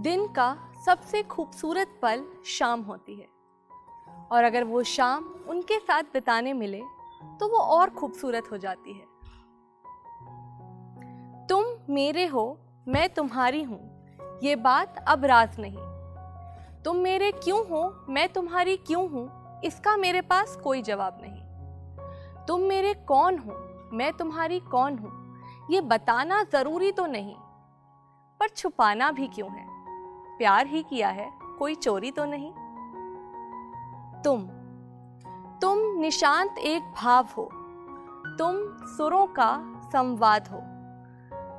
दिन का सबसे खूबसूरत पल शाम होती है। और अगर वो शाम उनके साथ बिताने मिले तो वो और खूबसूरत हो जाती है। तुम मेरे हो, मैं तुम्हारी हूँ, ये बात अब राज नहीं। तुम मेरे क्यों हो, मैं तुम्हारी क्यों हूँ, इसका मेरे पास कोई जवाब नहीं। तुम मेरे कौन हो, मैं तुम्हारी कौन हूँ, ये बताना ज़रूरी तो नहीं, पर छुपाना भी क्यों है? प्यार ही किया है, कोई चोरी तो नहीं। तुम तुम निशांत एक भाव हो। तुम सुरों का संवाद हो।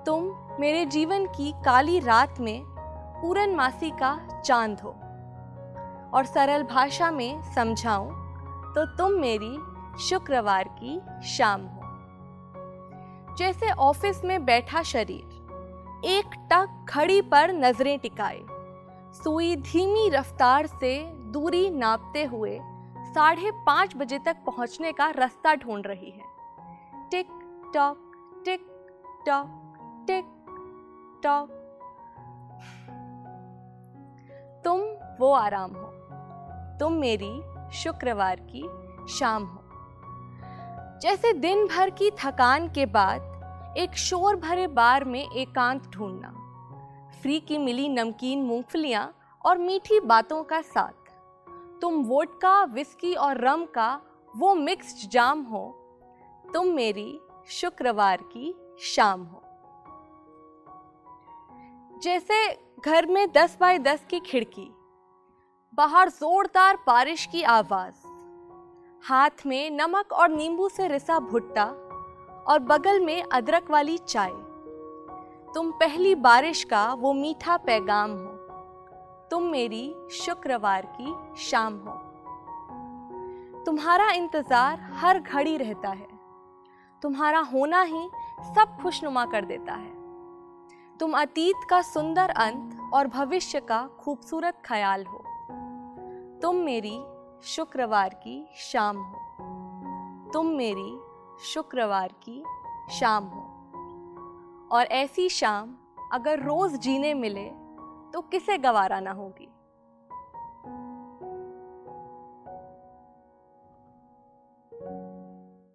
तुम मेरे जीवन की काली रात में पूरन मासी का चाँद हो। और सरल भाषा में समझाऊं तो तुम मेरी शुक्रवार की शाम हो। जैसे ऑफ़िस में बैठा शरीर, एक टक खड़ी पर नज़रें टिकाए। सुई धीमी रफ्तार से दूरी नापते हुए साढ़े पाँच बजे तक पहुँचने का रास्ता ढूंढ रही है। Tick tock tick tock tick tock. तुम वो आराम हो। तुम मेरी शुक्रवार की शाम हो। जैसे दिन भर की थकान के बाद एक शोर भरे बार में एकांत ढूंढना। फ्री की मिली नमकीन मूंगफलियाँ और मीठी बातों का साथ तुम वोडका विस्की और रम का वो मिक्स्ड जाम हो। तुम मेरी शुक्रवार की शाम हो। जैसे घर में दस बाय दस की खिड़की, बाहर जोरदार बारिश की आवाज़, हाथ में नमक और नींबू से रिसा भुट्टा और बगल में अदरक वाली चाय। तुम पहली बारिश का वो मीठा पैगाम हो। तुम मेरी शुक्रवार की शाम हो। तुम्हारा इंतज़ार हर घड़ी रहता है। तुम्हारा होना ही सब खुशनुमा कर देता है। तुम अतीत का सुंदर अंत और भविष्य का खूबसूरत ख्याल हो। तुम मेरी शुक्रवार की शाम हो। तुम मेरी शुक्रवार की शाम हो। और ऐसी शाम अगर रोज जीने मिले तो किसे गवारा ना होगी?